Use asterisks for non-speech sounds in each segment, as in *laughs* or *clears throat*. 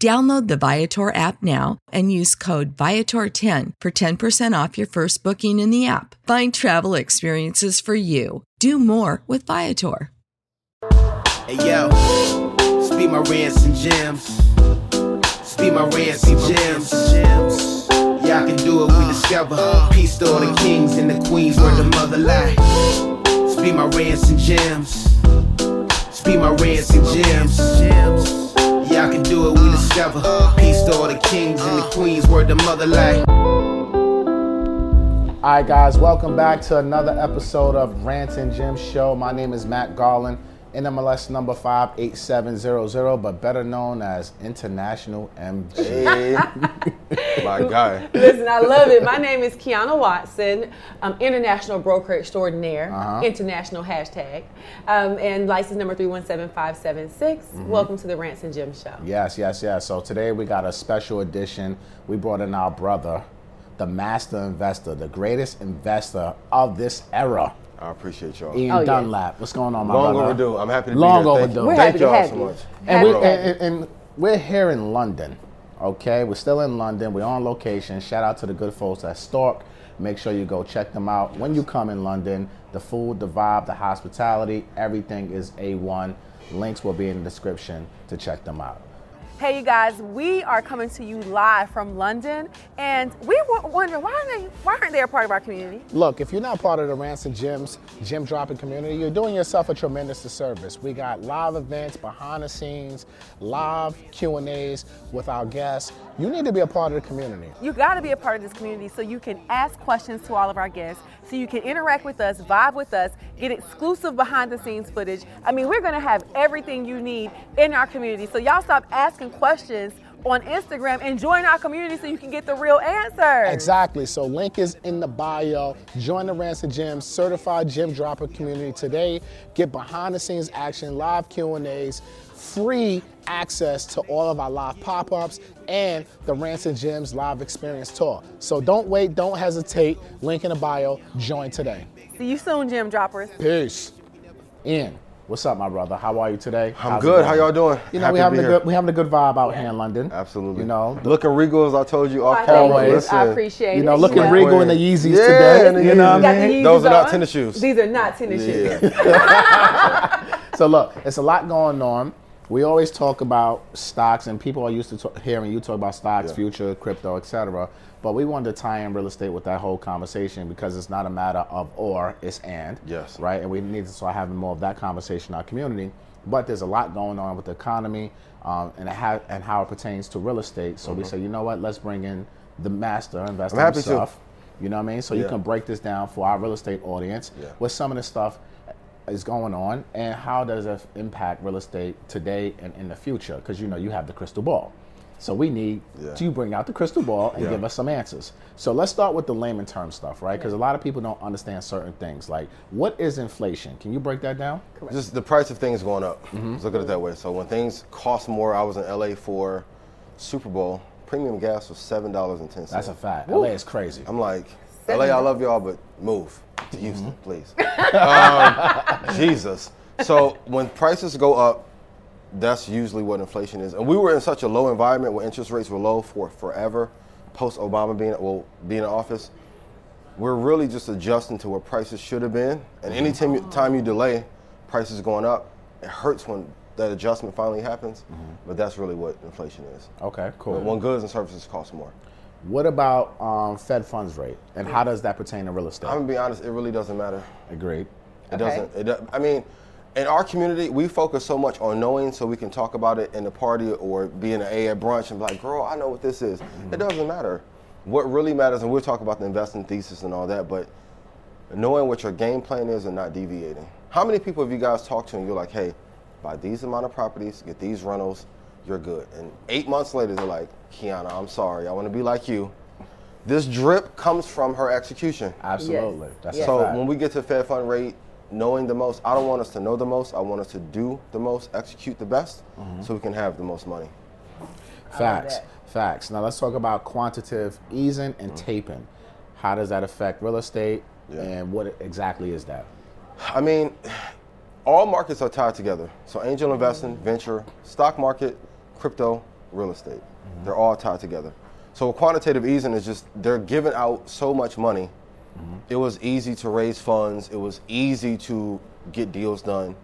Download the Viator app now and use code Viator10 for 10% off your first booking in the app. Find travel experiences for you. Do more with Viator. Hey yo, speed my rants and gems. Speed my rants and gems. Yeah, I can do it, we uh, discover. Uh, Peace to all the uh. kings and the queens where the mother lie. Speed my rants and gems. Speed my rants and gems. Yeah, I can do it, we uh, discover. Uh, Peace to all the kings and the uh. queens where the mother lie. All right, guys, welcome back to another episode of Rants and Gems Show. My name is Matt Garland, NMLS number 58700, but better known as International MG. *laughs* My guy. Listen, I love it. My name is Kiana Watson. I'm international broker extraordinaire, Uh-huh. international hashtag, um, and license number 317576. Mm-hmm. Welcome to the Rants and Gems Show. Yes, yes, yes. So today we got a special edition. We brought in our brother, the master investor, the greatest investor of this era, I appreciate y'all. Ian Oh, yeah. Dunlap. What's going on, my Long brother? overdue. I'm happy to Long be here. Thank, overdue. We're thank y'all so much. And, we, and, and, and we're here in London, okay? We're still in London. We're on location. Shout out to the good folks at Stork. Make sure you go check them out. When you come in London, the food, the vibe, the hospitality, everything is A1. Links will be in the description to check them out. Hey, you guys, we are coming to you live from London, and we were wondering why aren't they, why aren't they a part of our community? Look, if you're not part of the Rants and Gems, gym dropping community, you're doing yourself a tremendous disservice. We got live events, behind the scenes, live Q and A's with our guests. You need to be a part of the community. You got to be a part of this community so you can ask questions to all of our guests, so you can interact with us, vibe with us, get exclusive behind the scenes footage. I mean, we're to have everything you need in our community. So y'all stop asking questions on Instagram and join our community so you can get the real answers. Exactly. So link is in the bio. Join the Rants and Gems certified gym dropper community today. Get behind the scenes action, live Q and A's, free access to all of our live pop-ups and the Rants and Gems live experience tour. So don't wait, don't hesitate. Link in the bio. Join today. See you soon, Gem Droppers. Peace. Ian, what's up, my brother? How are you today? I'm How's good. How y'all doing? You know, Happy we to having be a here. good we having a good vibe out here in London. Absolutely. You know, looking regal as I told you off I camera. thank you. Listen, I appreciate you it. know, looking Yeah. regal in the Yeezys Yeah, today. and the you know Yeezys. what I mean? Those are not tennis shoes. These are not tennis shoes. *laughs* So look, it's a lot going on. We always talk about stocks, and people are used to talk, hearing you talk about stocks, Yeah. future, crypto, etc. But we wanted to tie in real estate with that whole conversation because it's not a matter of or, it's and. Yes. Right, and we need to start having more of that conversation in our community. But there's a lot going on with the economy, um, and how and how it pertains to real estate. So we say, you know what? Let's bring in the master investor Mm-hmm. I'm happy to. You know what I mean? So you can break this down for our real estate audience. Yeah. What some of the stuff is going on and how does it impact real estate today and in the future? Because you know you have the crystal ball. So we need Yeah. to bring out the crystal ball and Yeah. give us some answers. So let's start with the layman term stuff, right? Because a lot of people don't understand certain things. Like, what is inflation? Can you break that down? Just the price of things going up. Mm-hmm. Let's look at it that way. So when things cost more, I was in LA for Super Bowl. Premium gas was seven dollars and ten cents. That's a fact. LA is crazy. I'm like, LA, I love y'all, but move to Houston, mm-hmm. please. *laughs* um, *laughs* Jesus. So when prices go up, that's usually what inflation is. And we were in such a low environment where interest rates were low for forever, post Obama being well being in office. We're really just adjusting to where prices should have been. And mm-hmm. any time you, time you delay, prices going up. It hurts when that adjustment finally happens. Mm-hmm. But that's really what inflation is. Okay, cool. When goods and services cost more. What about um, Fed funds rate, and how does that pertain to real estate? I'm gonna be honest, it really doesn't matter. Agreed. It doesn't. It, do- I mean, in our community, we focus so much on knowing so we can talk about it in the party or be in an A at brunch and be like, girl, I know what this is. It doesn't matter. What really matters, and we'll talk about the investing thesis and all that, but knowing what your game plan is and not deviating. How many people have you guys talked to and you're like, hey, buy these amount of properties, get these rentals, you're good. And eight months later, they're like, Kiana, I'm sorry, I want to be like you. This drip comes from her execution. Absolutely. That's a So when we get to Fed fund rate, knowing the most, I don't want us to know the most. I want us to do the most, execute the best, Mm-hmm. so we can have the most money. Facts. Facts. Now let's talk about quantitative easing and tapering. How does that affect real estate, Yeah. and what exactly is that? I mean, *sighs* all markets are tied together. So angel investing, venture, stock market, crypto, real estate. Mm-hmm. They're all tied together. So quantitative easing is just they're giving out so much money. Mm-hmm. It was easy to raise funds. It was easy to get deals done,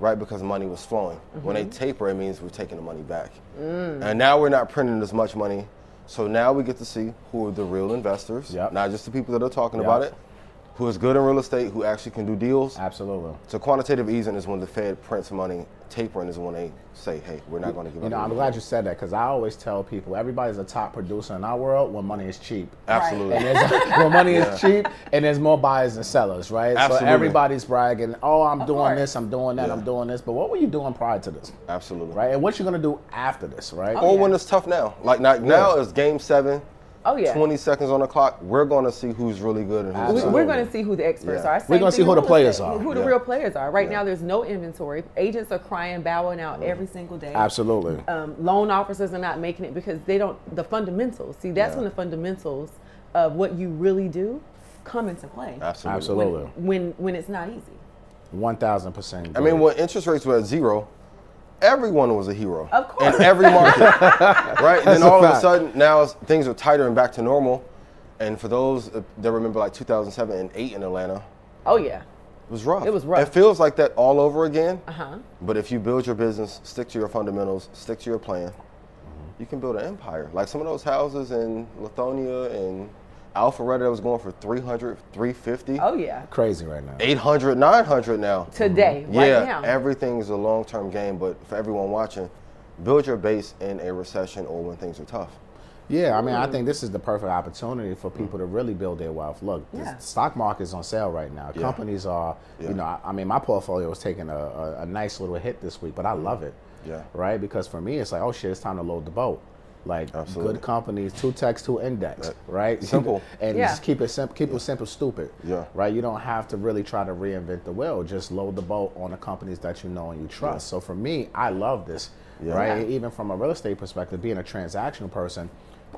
right? Because money was flowing. When they mm-hmm. taper, it means we're taking the money back. Mm. And now we're not printing as much money. So now we get to see who are the real investors, Yep. not just the people that are talking Yep. about it, who is good in real estate, who actually can do deals. Absolutely. So quantitative easing is when the Fed prints money. Tapering is when they say, "Hey, we're not going to give You up." know, I'm any glad money." you said that because I always tell people everybody's a top producer in our world when money is cheap. Absolutely. And *laughs* when money is cheap and there's more buyers than sellers, right? Absolutely. So everybody's bragging, oh, I'm doing course. this, I'm doing that, Yeah. I'm doing this. But what were you doing prior to this? Absolutely. Right? And what you're gonna do after this, right? Or oh, when it's tough now. Like now, now is game seven. Oh yeah. 20 seconds on the clock. We're going to see who's really good and who's We- Absolutely. not. We're going to see who the experts Yeah. are. We're gonna see who the players are. Who the Yeah. real players are. Right Yeah. now, there's no inventory. Agents are crying, bowing out every single day. Absolutely. Um, loan officers are not making it because they don't. The fundamentals. See, that's Yeah. when the fundamentals of what you really do come into play. Absolutely. Absolutely. When when it's not easy. One thousand percent. I mean, when interest rates were at zero, everyone was a hero. Of course. In every market. *laughs* right? And then a all of a sudden, now things are tighter and back to normal. And for those that remember like 2007 and 8 in Atlanta, Oh yeah. it was rough. It was rough. It feels like that all over again. Uh huh. But if you build your business, stick to your fundamentals, stick to your plan, you can build an empire. Like some of those houses in Lithonia and Alpharetta that was going for 300, 350, Oh yeah. crazy right now. 800, 900 now. Today, mm-hmm. right yeah, now. everything's a long-term game, but for everyone watching, build your base in a recession or when things are tough. Yeah, I mean, I mm-hmm. think this is the perfect opportunity for people to really build their wealth. Look, Yeah. the stock market is on sale right now. Yeah. Companies are, Yeah. you know, I, I mean, my portfolio was taking a, a, a nice little hit this week, but I love it. Yeah. Right? Because for me, it's like, oh shit, it's time to load the boat. Like Absolutely. good companies, two techs, two index, Right. right? *laughs* Simple. and Yeah. just keep it simple. Keep it simple, stupid. Yeah. Right. You don't have to really try to reinvent the wheel. Just load the boat on the companies that you know and you trust. So for me, I love this. Yeah. Right. Yeah. Even from a real estate perspective, being a transactional person,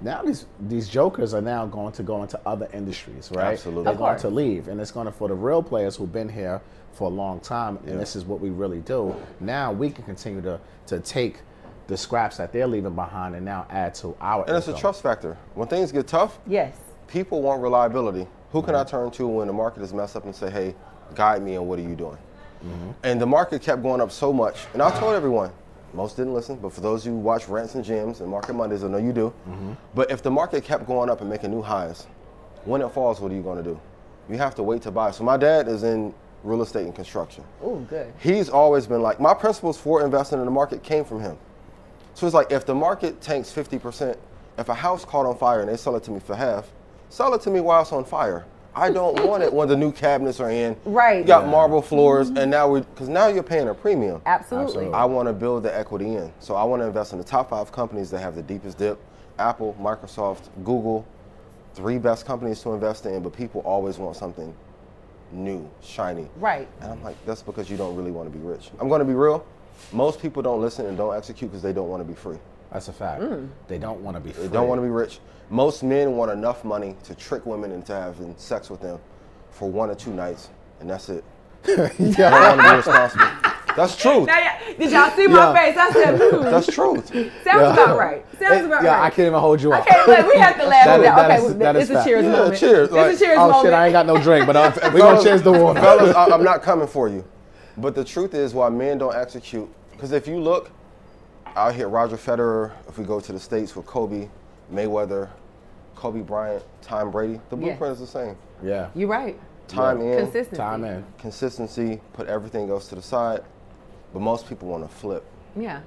now these these jokers are now going to go into other industries, right? Absolutely. They're Of going course. to leave, and it's going to for the real players who've been here for a long time, and Yeah. this is what we really do. Now we can continue to to take the scraps that they're leaving behind and now add to our. And it's a trust factor. When things get tough, Yes. people want reliability. Who can I turn to when the market is messed up and say, hey, guide me and what are you doing? Mm-hmm. And the market kept going up so much. And I told everyone, most didn't listen, but for those who watch Rants and Gems and Market Mondays, I know you do. Mm-hmm. But if the market kept going up and making new highs, when it falls, what are you going to do? You have to wait to buy. So my dad is in real estate and construction. Oh, good. He's always been like, my principles for investing in the market came from him. So it's like, if the market tanks 50%, if a house caught on fire and they sell it to me for half, sell it to me while it's on fire. I don't *laughs* want it when the new cabinets are in. Right. You got marble floors, mm-hmm. and now we because now you're paying a premium. Absolutely. I want to build the equity in. So I want to invest in the top five companies that have the deepest dip Apple, Microsoft, Google, three best companies to invest in, but people always want something new, shiny. Right. And I'm like, that's because you don't really want to be rich. I'm going to be real. Most people don't listen and don't execute because they don't want to be free. That's a fact. They don't want to be. They don't want to be rich. Most men want enough money to trick women into having sex with them for one or two nights, and that's it. *laughs* They don't want to be responsible. That's truth. Now, did y'all see my Yeah. face? I said, hmm, That's truth. sounds about right. Sounds about yeah, right. I can't even hold you up. Okay, look, we have to laugh *laughs* That at is- that. that Okay, is- well, that is it's a fact. cheers Yeah, moment. cheers, like- it's a cheers Oh moment. shit, I ain't got no drink, but uh, *laughs* we gonna cheers the water. Fellas, I, I'm not coming for you. But the truth is, why men don't execute, because if you look out here, Roger Federer, if we go to the States with Kobe, Mayweather, Kobe Bryant, Tom Brady, the Yeah. blueprint is the same. Yeah, You're right. Time in, Consistency. time in. consistency, put everything else to the side. But most people want to flip. Yeah.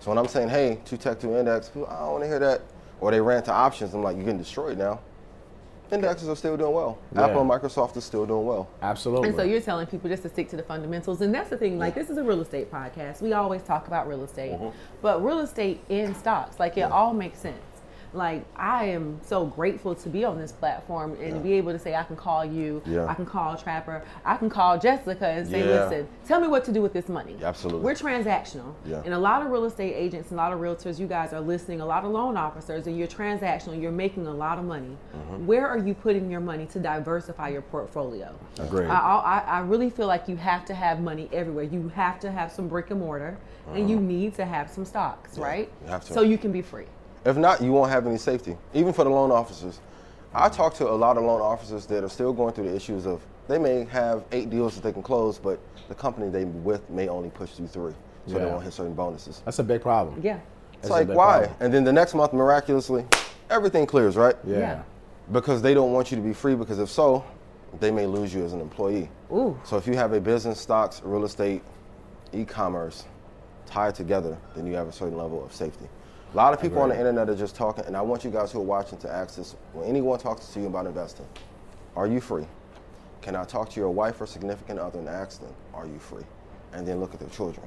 So when I'm saying, hey, two tech, two index, people, I don't want to hear that. Or they ran to options, I'm like, you're getting destroyed now. Indexes are still doing well. Yeah. Apple and Microsoft is still doing well. Absolutely. And so you're telling people just to stick to the fundamentals. And that's the thing, like this is a real estate podcast. We always talk about real estate. Mm-hmm. But real estate in stocks, like it all makes sense. Like I am so grateful to be on this platform and to be able to say I can call you, Yeah. I can call Trapper, I can call Jessica and say, Yeah. listen, tell me what to do with this money. Absolutely. We're transactional. Yeah. And a lot of real estate agents and a lot of realtors, you guys are listening, a lot of loan officers, and you're transactional, you're making a lot of money. Mm-hmm. Where are you putting your money to diversify your portfolio? Agreed. I, I, I really feel like you have to have money everywhere. You have to have some brick and mortar, and you need to have some stocks, right? You have to. So you can be free. If not, you won't have any safety, even for the loan officers. I talk to a lot of loan officers that are still going through the issues of they may have eight deals that they can close, but the company they with may only push through three, so they won't hit certain bonuses. That's a big problem. Yeah. It's That's like why? problem. And then the next month, miraculously, everything clears, right? Yeah. Yeah. Because they don't want you to be free. Because if so, they may lose you as an employee. Ooh. So if you have a business, stocks, real estate, e-commerce tied together, then you have a certain level of safety. A lot of people on the internet are just talking, and I want you guys who are watching to ask this: When anyone talks to you about investing, are you free? Can I talk to your wife or significant other and ask them, are you free? And then look at their children.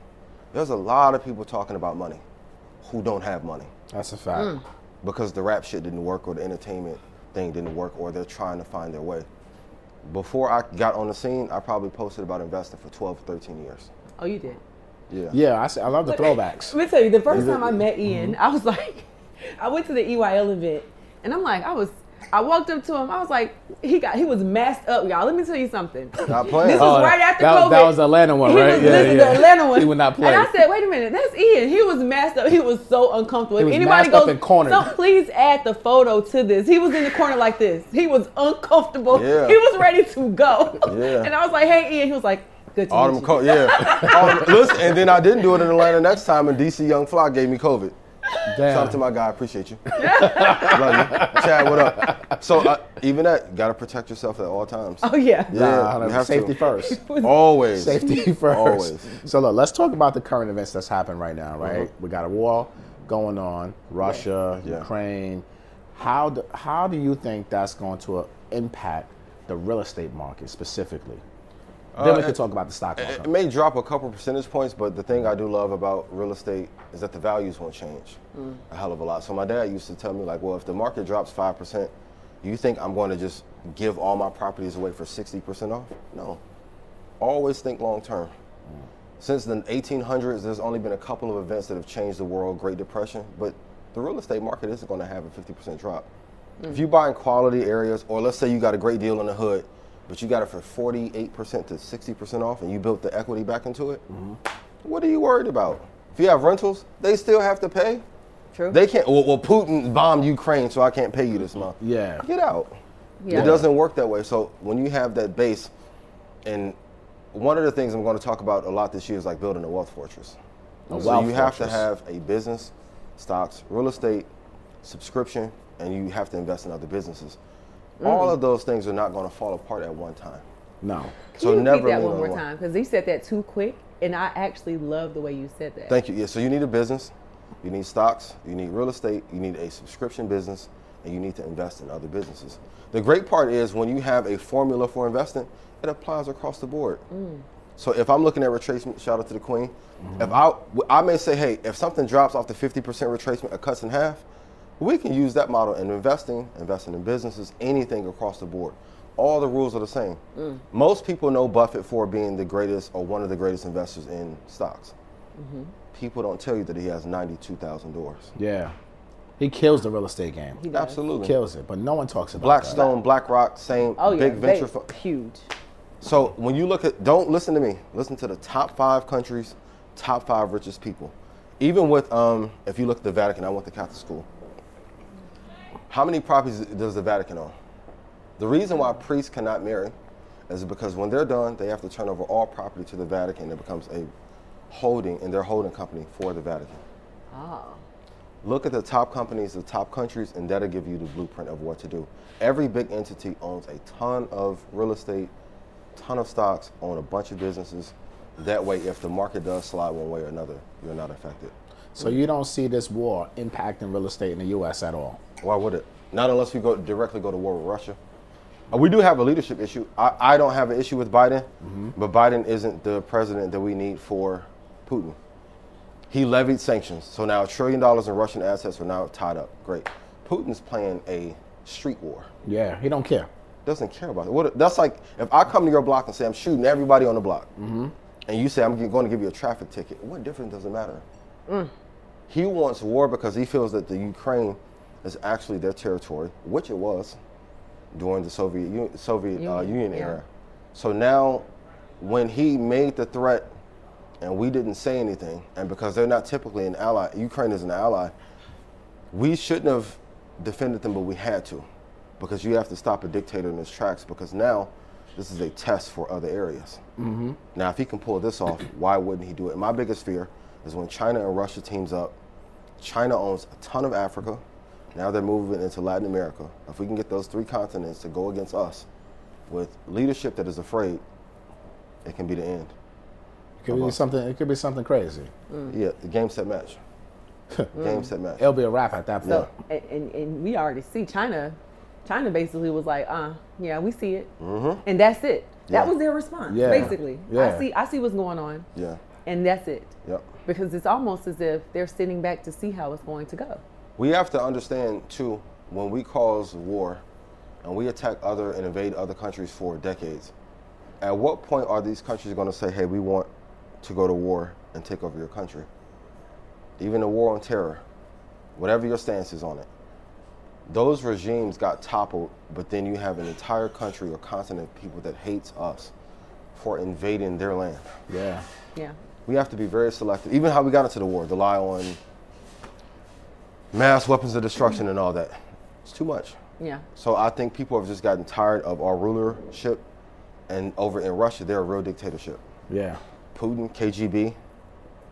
There's a lot of people talking about money who don't have money That's a fact. Mm. because the rap shit didn't work or the entertainment thing didn't work or they're trying to find their way. Before I got on the scene, I probably posted about investing for 12 or 13 years. Oh, you did. Yeah. Yeah, I, see- I love the *laughs* throwbacks. Let me tell you, the first time I met Mm-hmm. Ian, I was *laughs* like, I went to the EYL event, and I'm like, I was, I walked up to him, I was like, he got, he was masked up, y'all. Let me tell you something. Not playing. This was Oh, right after that- COVID. that was the Atlanta one, he right? Was, Yeah, this is the Atlanta one. He would not play. And I said, wait a minute, that's Ian. He was masked up. He was so uncomfortable. He If was anybody masked goes, up and cornered. So please add the photo to this. He was in the corner like this. He was uncomfortable. Yeah. He was ready to go. Yeah. *laughs* And I was like, hey, Ian. He was like, good to All meet co- yeah. *laughs* All them- listen, and then I didn't do it in Atlanta next time, and DC Young Fly gave me COVID. Damn. Shout out to my guy, appreciate you. *laughs* Love you. Chad, what up? So uh, even that, gotta protect yourself at all times. Oh, yeah. Nah, you have safety to. first. *laughs* Always. Safety first. Always. So look, let's talk about the current events that's happening right now, right? We got a war going on, Russia, Yeah. Ukraine. How do, how do you think that's going to uh, impact the real estate market specifically? Then uh, we Uh, can talk about the stock market. it may drop a couple percentage points, but the thing I do love about real estate is that the values won't change mm. a hell of a lot. So my dad used to tell me like, well, if the market drops five percent, you think I'm going to just give all my properties away for sixty percent off? No. Always think long term. Mm. Since the 1800s, there's only been a couple of events that have changed the world. Great Depression, but the real estate market isn't going to have a 50% drop. If you mm. buy in quality areas, or let's say you got a great deal in the hood, but you got it for 48% to 60% off, and you built the equity back into it, mm-hmm. what are you worried about? If you have rentals, they still have to pay. True. They can't. Well, well, Putin bombed Ukraine, so I can't pay you this month. Yeah. Get out. Yeah. It doesn't work that way. So when you have that base, and one of the things I'm going to talk about a lot this year is like building a wealth fortress. A so wealth you have fortress. to have a business, stocks, real estate, subscription, and you have to invest in other businesses. All mm. of those things are not going to fall apart at one time. No. So Can you never repeat that one more one. time? Because you said that too quick, and I actually love the way you said that. Thank you. Yeah, so you need a business, you need stocks, you need real estate, you need a subscription business, and you need to invest in other businesses. The great part is when you have a formula for investing, it applies across the board. Mm. So if I'm looking at retracement, shout out to the queen. If mm-hmm. I, I may say, hey, if something drops off the 50% retracement, it cuts in half. We can use that model in investing, investing in businesses, anything across the board. All the rules are the same. Most people know Buffett for being the greatest or one of the greatest investors in stocks. People don't tell you that he has 92,000 doors. Yeah. He kills the real estate game. He does. Absolutely. Kills it, but no one talks about Blackstone, BlackRock, same Oh yeah, big venture fund. huge. So when you look at, don't listen to me. Listen to the top five countries, top five richest people. Even with, um, if you look at the Vatican, I went to Catholic school. How many properties does the Vatican own? The reason why priests cannot marry is because when they're done, they have to turn over all property to the Vatican. It becomes a holding in their holding company for the Vatican. Oh. Look at the top companies, the top countries, and that'll give you the blueprint of what to do. Every big entity owns a ton of real estate, ton of stocks, own a bunch of businesses. That way, if the market does slide one way or another, you're not affected. So you don't see this war impacting real estate in the U.S. at all. Why would it? Not unless we go directly go to war with Russia. Uh, We do have a leadership issue. I, I don't have an issue with Biden, but Biden isn't the president that we need for Putin. He levied sanctions, so now a trillion dollars in Russian assets are now tied up. Great. Putin's playing a street war. Yeah, he don't care. Doesn't care about it. What, that's like if I come to your block and say I'm shooting everybody on the block, and you say I'm going to give you a traffic ticket. What difference does it matter? He wants war because he feels that the Ukraine is actually their territory, which it was during the Soviet Soviet uh, Union, Union yeah. era. So now, when he made the threat, and we didn't say anything, and because they're not typically an ally, Ukraine is an ally. We shouldn't have defended them, but we had to, because you have to stop a dictator in his tracks. Because now, this is a test for other areas. Mm-hmm. Now, if he can pull this off, why wouldn't he do it? My biggest fear is when China and Russia teams up. China owns a ton of Africa. Now they're moving into Latin America. If we can get those three continents to go against us with leadership that is afraid, it can be the end. It could be something. It could be something crazy. Yeah, the game set match. *laughs* game set match. It'll be a wrap at that point. So and, and, and we already see China. China basically was like, uh, yeah, we see it, and that's it. That Yeah. was their response, Yeah. basically. Yeah. I see, I see what's going on, Yeah. And that's it. Yep. Because it's almost as if they're sitting back to see how it's going to go. We have to understand too, when we cause war and we attack other and invade other countries for decades, at what point are these countries going to say, hey, we want to go to war and take over your country? Even the war on terror, whatever your stance is on it, those regimes got toppled, but then you have an entire country or continent of people that hates us for invading their land. Yeah. Yeah. We have to be very selective. Even how we got into the war, the lie on mass weapons of destruction and all that. It's too much. Yeah. So I think people have just gotten tired of our rulership, and over in Russia, they're a real dictatorship. Yeah. Putin, KGB,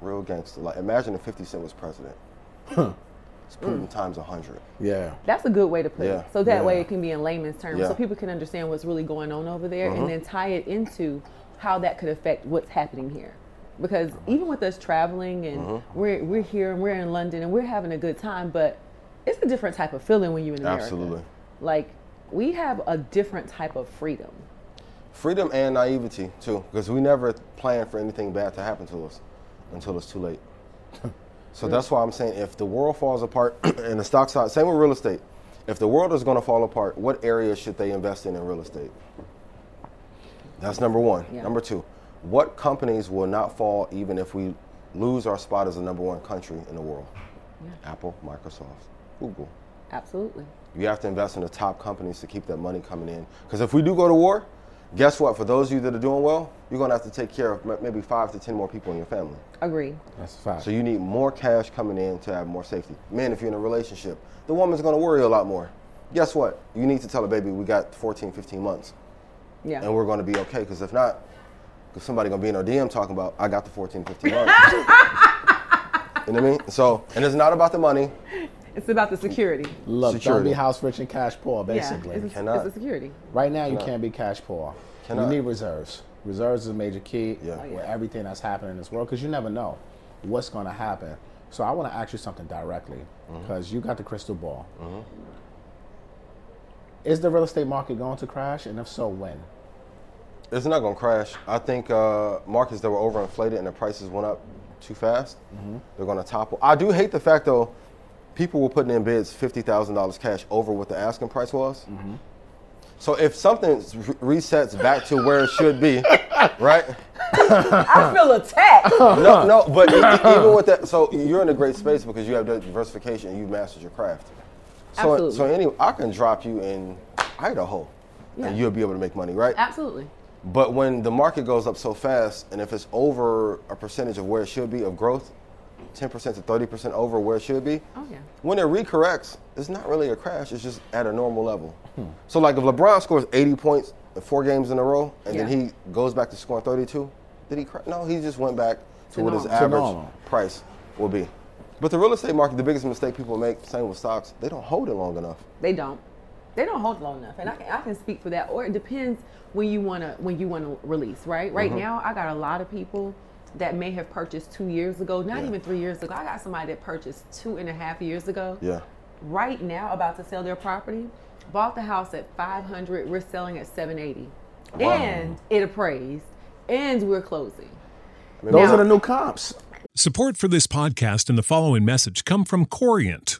real gangster. Like imagine if 50 Cent was president. Huh. It's Putin times 100. Yeah. That's a good way to put Yeah. it. So that way it can be in layman's terms, Yeah. so people can understand what's really going on over there, Mm-hmm. and then tie it into how that could affect what's happening here. Because even with us traveling and Mm-hmm. we're we're here and we're in London and we're having a good time, but it's a different type of feeling when you're in America. Absolutely. Like we have a different type of freedom. Freedom and naivety too, because we never plan for anything bad to happen to us until it's too late. *laughs* so that's why I'm saying if the world falls apart *clears throat* and the stock side, same with real estate. If the world is going to fall apart, what areas should they invest in in real estate? That's number one. Yeah. Number two, what companies will not fall even if we lose our spot as the number one country in the world? Apple, Microsoft, Google. Absolutely. You have to invest in the top companies to keep that money coming in. Because if we do go to war, guess what? For those of you that are doing well, you're going to have to take care of maybe five to ten more people in your family. Agree. That's a fact. So you need more cash coming in to have more safety. Man, if you're in a relationship, the woman's going to worry a lot more. Guess what? You need to tell her, baby, we got 14, 15 months, Yeah. and we're going to be okay. Because if not, because somebody going to be in our DM talking about, I got the 14, 15 months. *laughs* you know what I mean? So, and it's not about the money. It's about the security. Look, don't security. be house rich and cash poor, basically. Yeah. It's, a, Cannot. it's a security. Right now, you can't be cash poor. Cannot. You need reserves. Reserves is a major key Yeah. Oh, with yeah. everything that's happening in this world because you never know what's going to happen. So I want to ask you something directly Mm-hmm. because you got the crystal ball. Is the real estate market going to crash? And if so, when? It's not going to crash. I think uh, markets that were overinflated and the prices went up too fast, they're going to topple. I do hate the fact though, people were putting in bids fifty thousand dollars cash over what the asking price was. So if something re- resets back to where it should be, *laughs* right? I feel attacked. *laughs* No, no, but even *laughs* with that, so you're in a great space because you have diversification and you've mastered your craft. So, Absolutely. so anyway, I can drop you in Idaho, Yeah. and you'll be able to make money, right? Absolutely. But when the market goes up so fast, and if it's over a percentage of where it should be of growth, 10% to 30% over where it should be, Oh yeah. when it recorrects, it's not really a crash. It's just at a normal level. So like if LeBron scores 80 points in four games in a row, and Yeah. then he goes back to scoring 32, did he crash? No, he just went back to, To what his normal. To average normal. price will be. But the real estate market, the biggest mistake people make, same with stocks, they don't hold it long enough. They don't. They don't hold long enough, and I can, I can speak for that. Or it depends when you wanna when you wanna release. Right. Right Mm-hmm. now, I got a lot of people that may have purchased two years ago, not Yeah. even three years ago. I got somebody that purchased two and a half years ago. Yeah. Right now, about to sell their property, bought the house at five hundred. We're selling at seven eighty, and it appraised, and we're closing. Those Now- are the new comps. Support for this podcast and the following message come from Corient.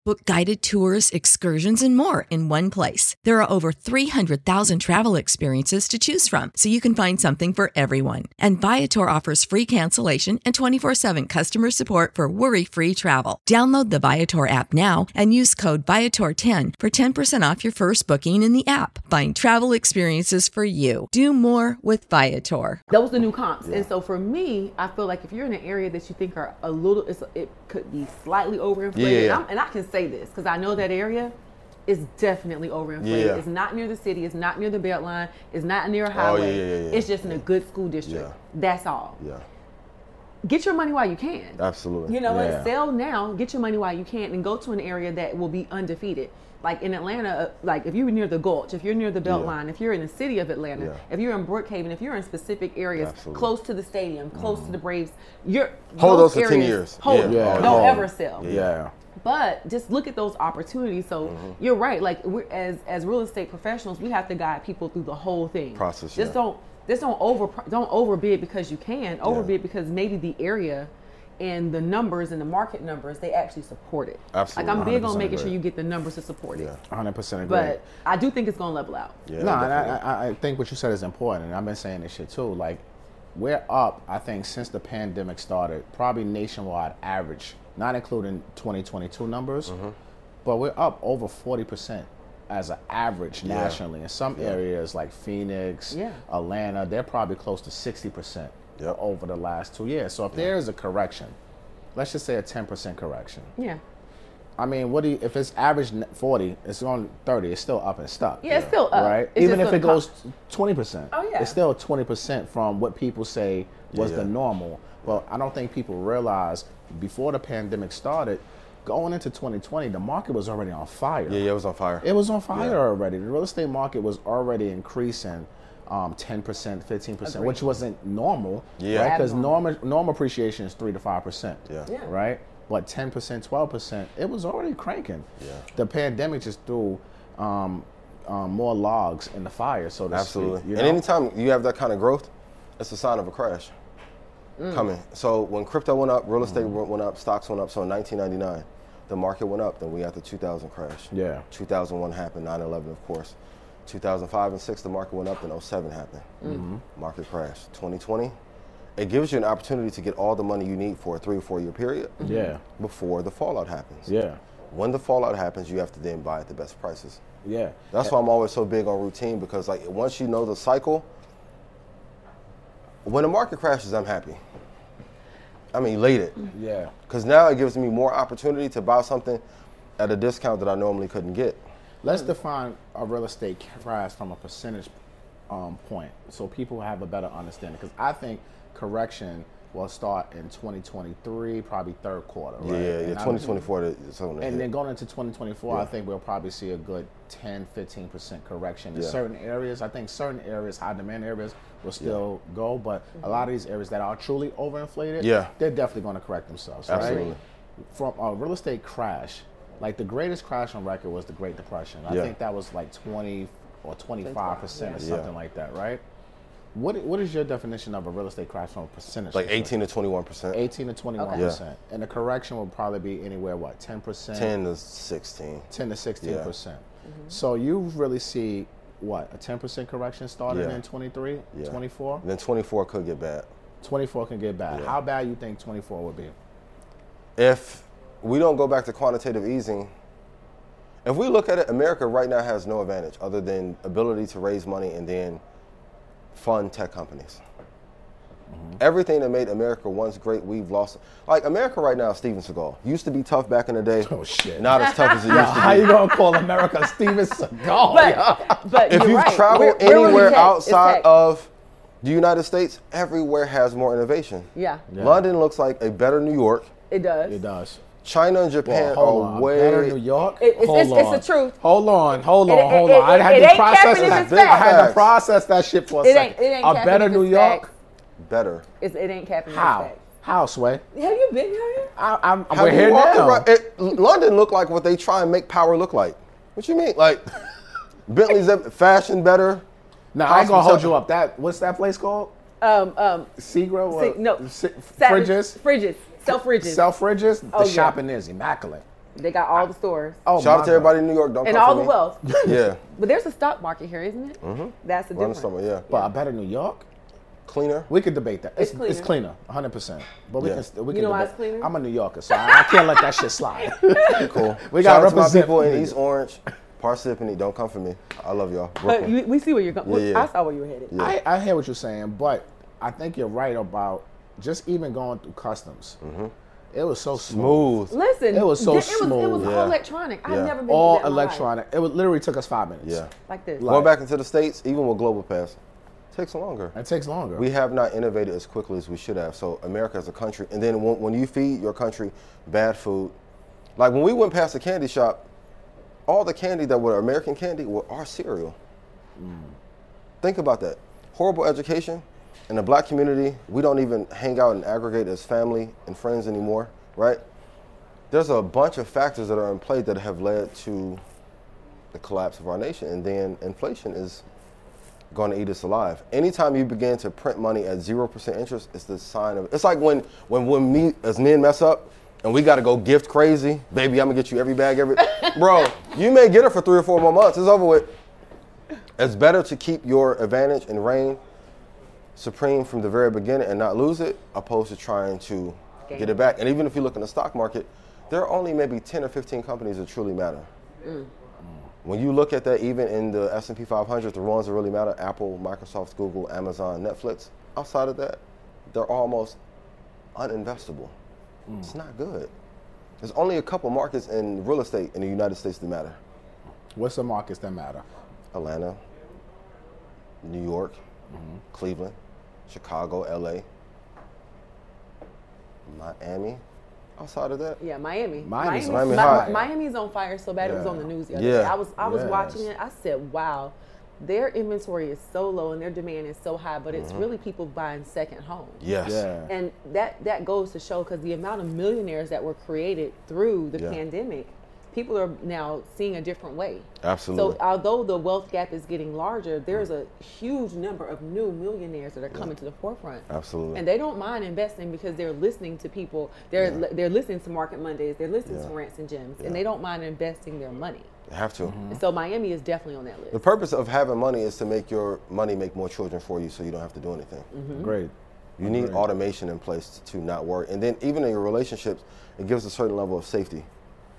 Book guided tours, excursions, and more in one place. There are over 300,000 travel experiences to choose from, so you can find something for everyone. And Viator offers free cancellation and 24 7 customer support for worry free travel. Download the Viator app now and use code Viator10 for 10% off your first booking in the app. Find travel experiences for you. Do more with Viator. Those are the new comps. And so for me, I feel like if you're in an area that you think are a little, it's, it could be slightly overinflated. Yeah. And, and I can say this because I know that area is definitely overinflated. Yeah. It's not near the city. It's not near the Beltline. It's not near a Oh, highway. yeah, yeah. It's just in a good school district. That's all. Yeah, Get your money while you can. absolutely. You know what? Sell now, get your money while you can, and go to an area that will be undefeated. Like in Atlanta, uh, like if you're near the Gulch, if you're near the Beltline, if you're in the city of Atlanta, Yeah. if you're in Brookhaven, if you're in specific areas Absolutely. close to the stadium, close to the Braves, you're Hold those for 10 years. Hold, Yeah. Yeah. don't ever sell. Yeah. But just look at those opportunities. So Mm-hmm. you're right. Like we're, as as real estate professionals, we have to guide people through the whole thing. Process, Just yeah. don't just don't over don't overbid because you can. Overbid Yeah. because maybe the area and the numbers and the market numbers they actually support it. Absolutely, Like I'm big on 100% making sure you get the numbers to support it. Yeah. 100% agree. But I do think it's gonna level out. Yeah, no, and I. I, I think what you said is important, and I've been saying this shit too. Like, we're up, I think, since the pandemic started, probably nationwide average, not including 2022 numbers, Mm-hmm. but we're up over 40% as an average nationally. Yeah. nationally. In some areas like Phoenix, Yeah. Atlanta, they're probably close to 60% Yep. over the last two years. So if there is a correction, let's just say a 10% correction. Yeah. I mean, what do you, if it's average 40, it's on 30, it's still up and stuck. Yeah, it's still up. Right? It's Even if it goes 20%. Oh, yeah. It's still 20% from what people say was Yeah, the normal. But I don't think people realize before the pandemic started, going into 2020, the market was already on fire. yeah, yeah, it was on fire. It was on fire already. The real estate market was already increasing um, 10%, 15%, Agreed. which wasn't normal. Yeah. Because Abnormal. normal, normal appreciation is 3 to 5%. Yeah. Yeah. Right? But 10%, 12%, it was already cranking. Yeah. The pandemic just threw um, um, more logs in the fire, so to Absolutely. speak. you and know? anytime you have that kind of growth, it's a sign of a crash Mm. coming. So when crypto went up, real estate went went up, stocks went up. So in 1999, the market went up. Then we had the 2000 crash. Yeah. 2001 happened. 9/11, of course. 2005 and six, the market went up. and 07 happened. Mm-hmm. mm-hmm. Market crash. 2020, it gives you an opportunity to get all the money you need for a three or four year period. Mm-hmm. Yeah. Before the fallout happens. Yeah. When the fallout happens, you have to then buy at the best prices. Yeah. That's why I'm always so big on routine because like once you know the cycle, when the market crashes, I'm happy. I'm elated mm-hmm. Yeah. because now it gives me more opportunity to buy something at a discount that I normally couldn't get. Let's define a real estate crash from a percentage um, point so people have a better understanding. Because I think correction will start in 2023, probably third quarter. Right? Yeah, yeah, And 2024 is something. to And then going into 2024, I think we'll probably see a good 10, 15% correction in Yeah. certain areas. I think certain areas, high demand areas, will still go, but a lot of these areas that are truly overinflated, Yeah. they're definitely going to correct themselves. Absolutely. Right? From a real estate crash, like the greatest crash on record was the Great Depression. I Yeah. think that was like 20 or 25% or Yeah. something like that, right? What What is your definition of a real estate crash from a percentage? like perspective? 18 to 21 percent. 18 to twenty one percent, and the correction will probably be anywhere what 10 percent, 10 to 16. 10 to 16 Yeah. percent. Mm-hmm. So you really see what a 10 percent correction starting Yeah. in 23, Yeah. 24. Then 24 could get bad. 24 can get bad. Yeah. How bad you think 24 would be? if we don't go back to quantitative easing, if we look at it, America right now has no advantage other than ability to raise money and then fund tech companies. Mm-hmm. Everything that made America once great, we've lost. Like America right now, Steven Seagal used to be tough back in the day. Oh, shit. Not as tough as it *laughs* used to be. How you gonna call America Steven Seagal? But, but If you're you've right. traveled Where- where anywhere it tech? Outside of the United States, everywhere has more innovation. yeah, Yeah. London looks like a better New York. it does. It does. China and Japan hold are on. way Better New York. It- it's- hold it's- it's the truth. Hold on, hold It- on, it- hold it- on. I had it to ain't process that. I had to process that shit for a It second. ain't- it ain't a better New it's York. facts. better. It's, it ain't capping. How? How? How, Sway? Have you been here? I, I'm, Have we're here now. around- it- London look like what they try and make power look like. What you mean? Like *laughs* Bentley's fashion better. Now I ain't gonna hold you up. That what's that place called? Um, um, Segro? See, or- no, Si- fridges. fridges, Selfridges. Self fridges. The Oh, yeah. shopping is immaculate. They got all the stores Oh, Shout my out to everybody in New York. Don't come for me. and come all for the me. wealth. *laughs* Yeah, But there's a stock market here, isn't it? Mm-hmm. That's the run the difference. summer. Yeah, But a better New York. cleaner. We could debate that. It's, It's it's cleaner. cleaner, 100. percent But we Yeah. can st- we You can know why debate. it's cleaner? I'm a New Yorker, so I, I can't let that shit slide. *laughs* Cool. We Shout gotta out to my represent people in niggas. East Orange, Parsippany. Don't come for me. I love y'all. But Brooklyn. you, we see where you're going. Yeah, yeah. I saw where you were headed. I, I hear what you're saying, but I think you're right about just even going through customs. Mm-hmm. It was so smooth. Smooth. Listen, It was so it was, it was smooth. all Yeah. electronic. I've Yeah. never been All through that in my life. electronic. It was, literally took us five minutes. Yeah. like this. Like- Going back into the states, even with Global Pass, takes longer. It takes longer. We have not innovated as quickly as we should have. So America as a country, and then when, when you feed your country bad food, like when we went past the candy shop, all the candy that were American candy were our cereal. Mm. Think about that. Horrible education. In the black community, we don't even hang out and aggregate as family and friends anymore, right? There's a bunch of factors that are in play that have led to the collapse of our nation. And then inflation is going to eat us alive. Anytime you begin to print money at zero percent interest, it's the sign of. It's like when when when me as men mess up and we got to go gift crazy, baby. I'm gonna get you every bag, every. *laughs* Bro, you may get it for three or four more months. It's over with. It's better to keep your advantage and reign supreme from the very beginning and not lose it, opposed to trying to Gain get it it back. And even if you look in the stock market, there are only maybe 10 or 15 companies that truly matter. Mm. Mm. When you look at that, even in the S&P 500, the ones that really matter, Apple, Microsoft, Google, Amazon, Netflix, outside of that, they're almost uninvestable. Mm. It's not good. There's only a couple markets in real estate in the United States that matter. What's the markets that matter? Atlanta, New York, mm-hmm. Cleveland, Chicago, LA, Miami. Outside of that, Yeah, Miami. Miami's Miami, on fire. Miami's on fire so bad it was on the news the other Yeah. day. I was I was Yes. watching it. I said, "Wow, their inventory is so low and their demand is so high, but it's mm-hmm. really people buying second homes." yes. Yeah. And that that goes to show because the amount of millionaires that were created through the Yeah. pandemic, people are now seeing a different way. Absolutely. So although the wealth gap is getting larger, there's a huge number of new millionaires that are coming to the forefront. Absolutely. And they don't mind investing because they're listening to people. They're Yeah. they're listening to Market Mondays. They're listening Yeah. to Rants and Gems, Yeah. and they don't mind investing their money. You have to. And so Miami is definitely on that list. The purpose of having money is to make your money make more children for you so you don't have to do anything. Mm-hmm. Great. You need Agreed. automation in place to not worry. And then even in your relationships, it gives a certain level of safety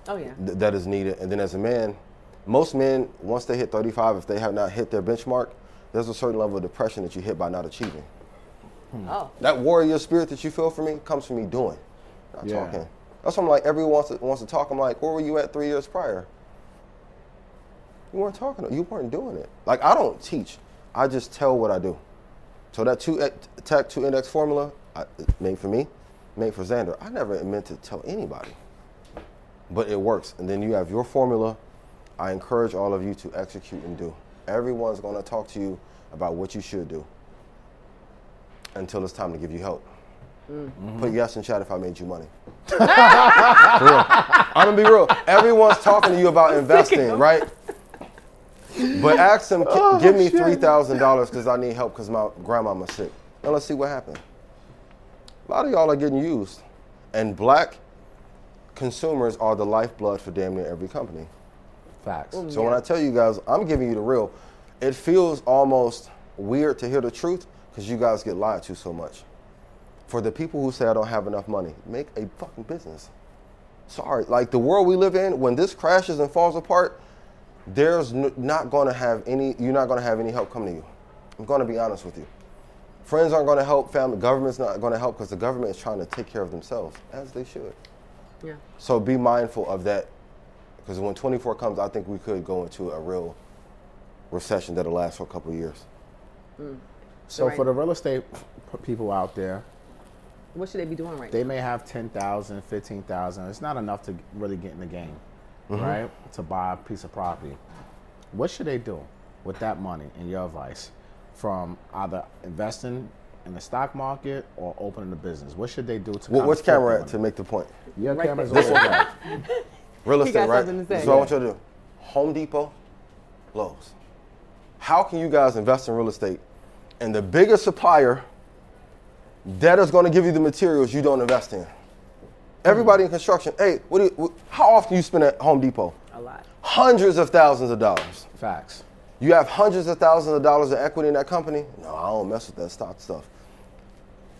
Oh yeah. th- that is needed. And then as a man, most men, once they hit 35, if they have not hit their benchmark, there's a certain level of depression that you hit by not achieving. Oh. That warrior spirit that you feel for me comes from me doing, not Yeah. talking. That's why I'm like, everyone wants to, wants to talk. I'm like, where were you at three years prior? You weren't talking. You weren't doing it. Like I don't teach. I just tell what I do. So that two tech two index formula I, made for me, made for Xander. I never meant to tell anybody, but it works. And then you have your formula. I encourage all of you to execute and do. Everyone's going to talk to you about what you should do until it's time to give you help. Mm. Put yes in chat if I made you money. *laughs* For real. I'm gonna be real. Everyone's talking to you about investing, *laughs* right? But ask them, "Gi- oh, give me three thousand dollars because I need help because my grandmama's sick. Now let's see what happens. A lot of y'all are getting used, and black consumers are the lifeblood for damn near every company. Facts. Mm, so when I tell you guys, I'm giving you the real. It feels almost weird to hear the truth because you guys get lied to so much. For the people who say I don't have enough money, make a fucking business. Sorry, like the world we live in, when this crashes and falls apart, there's n- not going to have any. You're not going to have any help coming to you. I'm going to be honest with you. Friends aren't going to help. Family, government's not going to help because the government is trying to take care of themselves, as they should. Yeah. So be mindful of that, because when 24 comes, I think we could go into a real recession that'll last for a couple of years. So Right. for the real estate people out there, What should they be doing right they now? may have 10,000, 15,000. It's not enough to really get in the game, Mm-hmm. right? To buy a piece of property. What should they do with that money, in your advice, from either investing in the stock market or opening a business? What should they do to Wh- kinda Which flip camera at to make the point? Your Right camera's there. over there. *laughs* Real He estate, right? something to say. This is what I want you to do. Home Depot, Lowe's. How can you guys invest in real estate and the biggest supplier that is going to give you the materials you don't invest in? Everybody in construction, hey, what do you, how often you spend at Home Depot? A lot. Hundreds of thousands of dollars. Facts. You have hundreds of thousands of dollars of equity in that company? No, I don't mess with that stock stuff.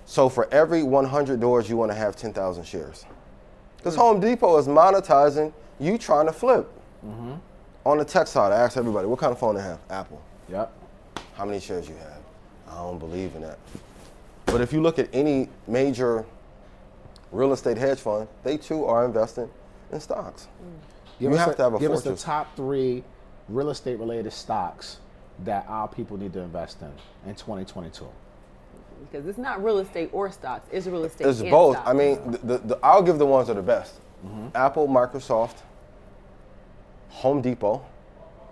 So for every 100 doors, you want to have 10,000 shares. Because Home Depot is monetizing you trying to flip. Mm-hmm. On the tech side, I asked everybody, what kind of phone they have? Apple. Yep. How many shares you have? I don't believe in that. But if you look at any major real estate hedge fund, they too are investing in stocks. Give You us have to have a give us the top three real estate related stocks that our people need to invest in in 2022. Because it's not real estate or stocks. It's real estate. It's and both. stocks. I mean, the, the, the, I'll give the ones that are the best. Mm-hmm. Apple, Microsoft, Home Depot,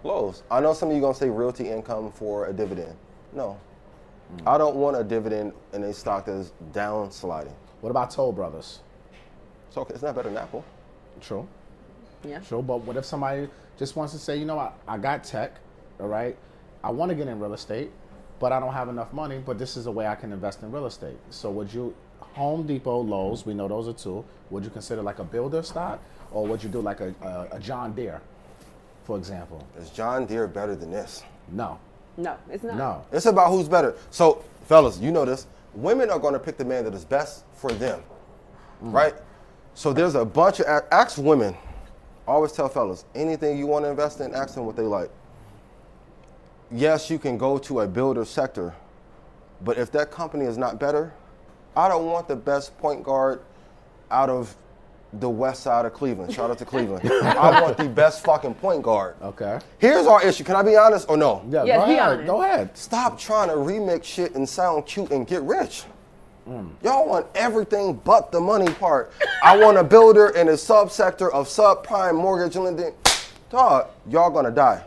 Lowe's. I know some of you gonna say realty income for a dividend. No, mm. I don't want a dividend in a stock that is down sliding. What about Toll Brothers? It's okay. It's not better than Apple. True. yeah. True. But what if somebody just wants to say, you know, I, I got tech, all right? I want to get in real estate, but I don't have enough money, but this is a way I can invest in real estate. So would you, Home Depot, Lowe's, we know those are two, would you consider like a builder stock? Or would you do like a, a, a John Deere, for example? Is John Deere better than this? No. No, it's not. No. It's about who's better. So, fellas, you know this. Women are going to pick the man that is best for them, mm. right? So there's a bunch of ask women. I always tell fellas, anything you want to invest in, ask them what they like. Yes, you can go to a builder sector, but if that company is not better, I don't want the best point guard out of the west side of Cleveland. Shout out to Cleveland. *laughs* I want the best fucking point guard. Okay. Here's our issue. Can I be honest or no? Yeah, Yes, go be ahead. honest. Go ahead. Stop trying to remix shit and sound cute and get rich. Mm. Y'all want everything but the money part. I want a builder in a subsector of subprime mortgage lending. Dog, y'all gonna die.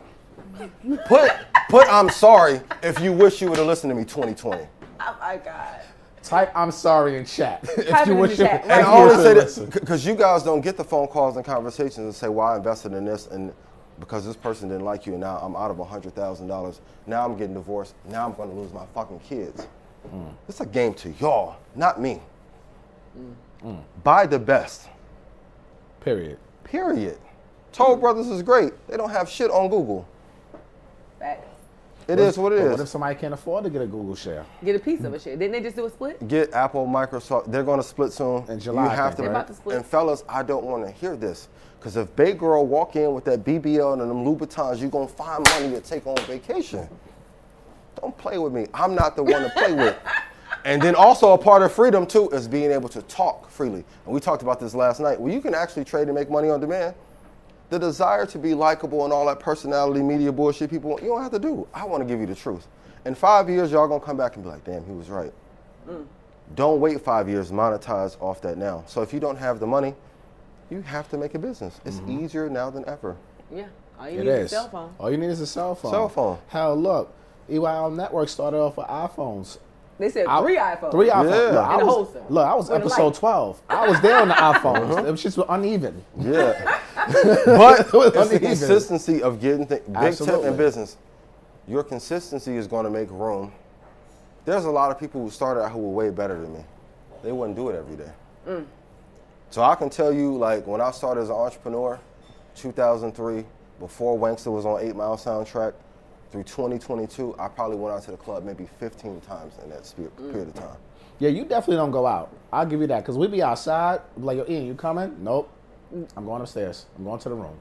Put put I'm sorry if you wish you would have listened to me 2020. Oh my God. Type I'm sorry in chat. if Type it wish the to- chat, And you I here. wish to say listen. that because you guys don't get the phone calls and conversations and say, "Well, I invested in this, and because this person didn't like you, and now I'm out of hundred thousand dollars. Now I'm getting divorced. Now I'm going to lose my fucking kids." It's a game to y'all, not me. Buy the best. Period. Period. Toll Brothers is great. They don't have shit on Google. Facts. It is what it But is. What if somebody can't afford to get a Google share? Get a piece of a share. Didn't they just do a split? Get Apple, Microsoft. They're going to split soon. In July, You I have think, to. right? They're about to split. And fellas, I don't want to hear this because if Bay Girl walk in with that BBL and them Louboutins, you're gonna find money to take on vacation. Don't play with me. I'm not the one to play with. And then also a part of freedom too is being able to talk freely. And we talked about this last night. Well, you can actually trade and make money on demand. The desire to be likable and all that personality media bullshit people want, you don't have to do. I want to give you the truth. In five years, y'all gonna come back and be like, damn, he was right. Mm. Don't wait five years, monetize off that now. So if you don't have the money, you have to make a business. It's mm-hmm. easier now than ever. Yeah. All you It need is is. a cell phone. All you need is a cell phone. Cell phone. Hell, look, EYL Network started off with iPhones. They said I- three iPhones. Three iPhones. Yeah. Look, I was, look, I was With episode 12. I was there on the *laughs* iPhones. It was just uneven. Yeah. *laughs* but it's the consistency of getting things. Big tip in business. Your consistency is going to make room. There's a lot of people who started out who were way better than me. They wouldn't do it every day. Mm. So I can tell you, like, when I started as an entrepreneur, 2003, before Wanksta was on 8 Mile Soundtrack, through 2022, I probably went out to the club maybe 15 times in that spe- Mm. period of time. Yeah, you definitely don't go out. I'll give you that because we be outside. Like, yo, Ian, you coming? Nope. I'm going upstairs. I'm going to the room.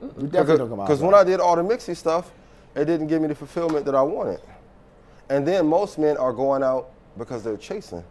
You definitely don't come out. Because when I did all the mixy stuff, it didn't give me the fulfillment that I wanted. And then most men are going out because they're chasing.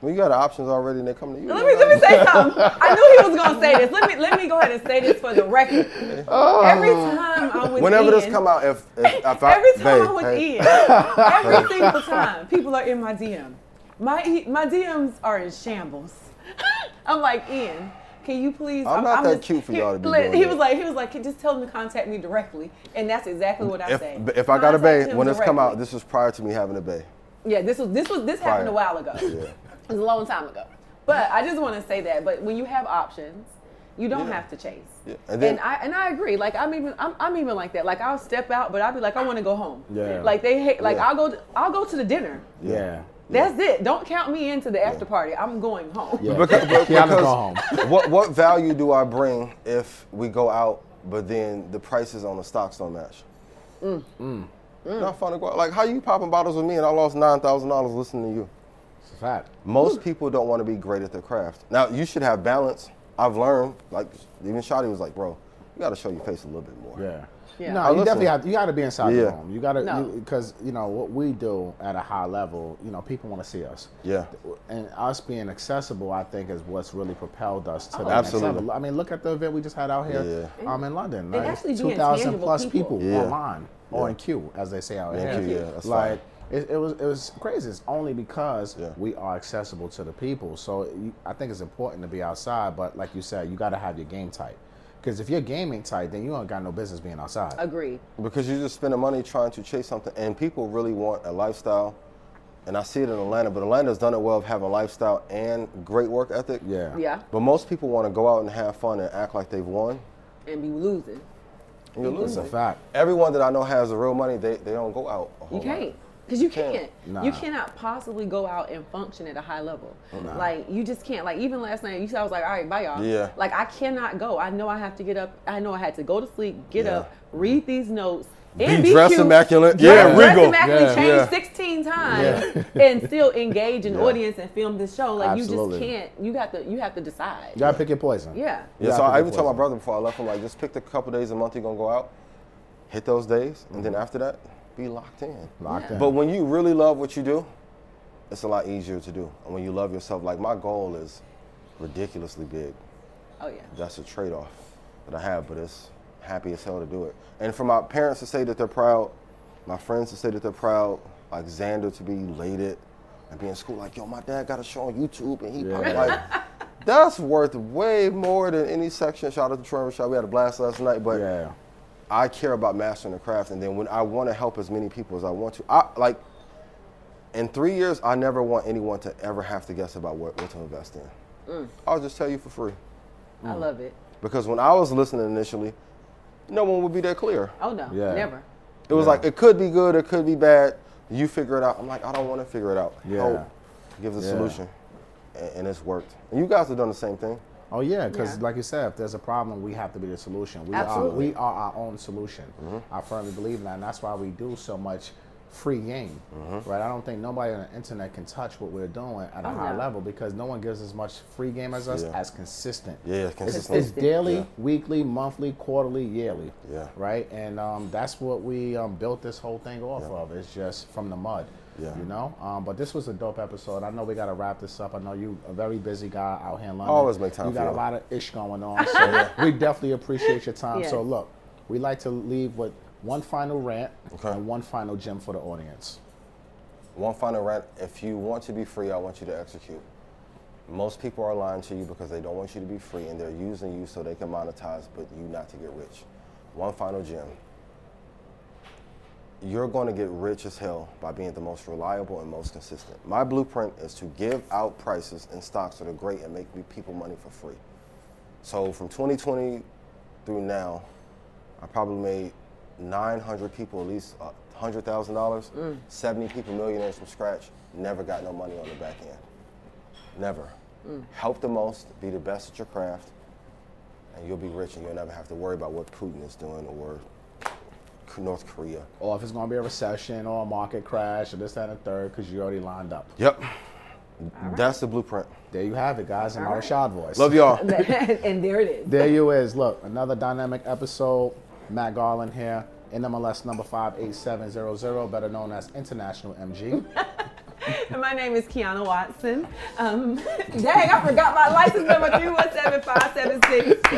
When you got options already and they come to you. Let me let me say something. I knew he was gonna say this. Let me let me go ahead and say this for the record. Oh. Every time I was with Whenever Ian, this come out, if, if, if I, every time babe, I'm with hey, Ian, *laughs* every single time, people are in my DM. My my DMs are in shambles. *laughs* I'm like Ian. Can you please? I'm not that cute for y'all to be li- doing He that. was like, he was like, just tell them to contact me directly, and that's exactly what I if, say. if I got a bay, him when this come out, this was prior to me having a bay. Yeah, this was this was this happened a while ago. Yeah. It was a long time ago. But I just want to say that. But when you have options, you don't Yeah. have to chase. Yeah. And, And then- I and I agree. Like I'm even I'm, I'm even like that. Like I'll step out, but I'll be like I want to go home. Yeah. Like they hate. Like Yeah. I'll go. I'll go to the dinner. Yeah. That's it. Don't count me into the after party. I'm going home. Yeah. *laughs* Because, but- Yeah, I'm gonna because home. *laughs* what what value do I bring if we go out, but then the prices on the stocks don't match? Mm. Not fun to go out. Like how you popping bottles with me and I lost nine thousand dollars listening to you. It's a fact. Most people don't want to be great at their craft. Now you should have balance. I've learned. Like even Shotty was like, bro, you got to show your face a little bit more. Yeah. Yeah. No, I you listen. definitely have. You got to be inside the Yeah. room. You got to No. because you, know what we do at a high level. You know, people want to see us. Yeah. And us being accessible, I think, is what's really propelled us to the Absolutely. next level. I mean, look at the event we just had out here Yeah. um, in London. And actually being two thousand plus people. people Yeah. online or in queue, as they say out In here. queue, yeah, that's like. fine. It, it was it was crazy. It's only because Yeah. we are accessible to the people. So I think it's important to be outside. But like you said, you got to have your game tight. Because if your game ain't tight, then you ain't got no business being outside. Agreed. Because you're just spending money trying to chase something, and people really want a lifestyle. And I see it in Atlanta, but Atlanta's done it well of having a lifestyle and great work ethic. Yeah. Yeah. But most people want to go out and have fun and act like they've won. And be losing. And you're It's a losing. fact. Everyone that I know has the real money, they, they don't go out. A whole You lot. Can't. Because you Can't. can't. Nah. You cannot possibly go out and function at a high level. Oh, like you just can't. Like even last night, you said I was like, all right, bye y'all. Yeah. Like I cannot go. I know I have to get up. I know I had to go to sleep, get Yeah. up, read these notes, Be and be dressed cute, immaculate. dress- Yeah, dress regal. immaculate, Yeah. change Yeah. 16 times, *laughs* and still engage an Yeah. audience and film this show. Like you just can't. You got to. You have to decide. You gotta pick your poison. Yeah. Yeah, You so I even told my brother before I left him, like, just pick a couple days a month you're gonna go out, hit those days, and then after that, be locked in. Locked in. But when you really love what you do, it's a lot easier to do. And when you love yourself, like my goal is ridiculously big. Oh yeah. That's a trade-off that I have, but it's happy as hell to do it. And for my parents to say that they're proud, my friends to say that they're proud, like Xander to be elated and be in school, like, yo, my dad got a show on YouTube and he Yeah. like that's worth way more than any section. Shout out to Trevor Shaw. We had a blast last night, but Yeah. I care about mastering the craft, and then when I want to help as many people as I want to, I like in three years, I never want anyone to ever have to guess about what, what to invest in. Mm. I'll just tell you for free. I mm. love it. Because when I was listening initially, no one would be that clear. Oh no, Yeah. never. It was like it could be good, it could be bad. You figure it out. I'm like, I don't want to figure it out. Yeah. Help. Give the Yeah. solution, and, and it's worked. And you guys have done the same thing. Oh yeah, because Yeah. like you said, if there's a problem, we have to be the solution. We Absolutely. are we are our own solution. Mm-hmm. I firmly believe in that, and that's why we do so much free game. Mm-hmm. Right? I don't think nobody on the internet can touch what we're doing at a Oh, high no. level because no one gives as much free game as us Yeah. as consistent. Yeah, It's, consistent. it's daily, Yeah. weekly, monthly, quarterly, yearly. Yeah. Right? And um, that's what we um, built this whole thing off of. It's just from the mud. Yeah. You know? Um, but this was a dope episode. I know we got to wrap this up. I know you a very busy guy out here in London. Always make time You for got a lot of ish going on. *laughs* So we definitely appreciate your time. So look, we like to leave with one final rant Okay. and one final gem for the audience. One final rant: If you want to be free, I want you to execute. Most people are lying to you because they don't want you to be free, and they're using you so they can monetize, but you not to get rich. One final gem: You're going to get rich as hell by being the most reliable and most consistent. My blueprint is to give out prices and stocks that are great and make people money for free. So from 2020 through now, I probably made 900 people at least uh, $100,000, 70 people millionaires from scratch, never got no money on the back end. Never. Help the most, be the best at your craft, and you'll be rich and you'll never have to worry about what Putin is doing or North Korea. Or if it's going to be a recession or a market crash or this, that, and the third, because you already lined up. Yep. That's the blueprint. There you have it, guys, in my Rashad voice. Love y'all. *laughs* and there it is. There you is. Look, another dynamic episode. Matt Garland here. NMLS number 58700, better known as International MG. *laughs* *laughs* My name is Kiana Watson. Um, *laughs* dang, I forgot my license number 317576.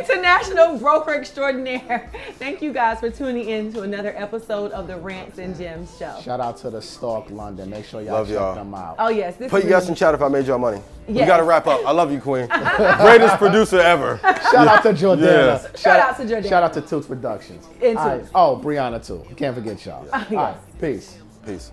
International Broker Extraordinaire. Thank you guys for tuning in to another episode of the Rants and Gems Show. Shout out to the Stark London. Make sure y'all Love check y'all. them out. Oh, yes. This Put is yes in chat if I made y'all money. We got to wrap up. I love you, Queen. *laughs* Greatest producer ever. Shout out to Jordana. Yeah. Shout out to Jordana. Shout out to Toots Productions. And All right. Toots. Oh, Brianna too. Can't forget y'all. All right. yes. Peace. Peace.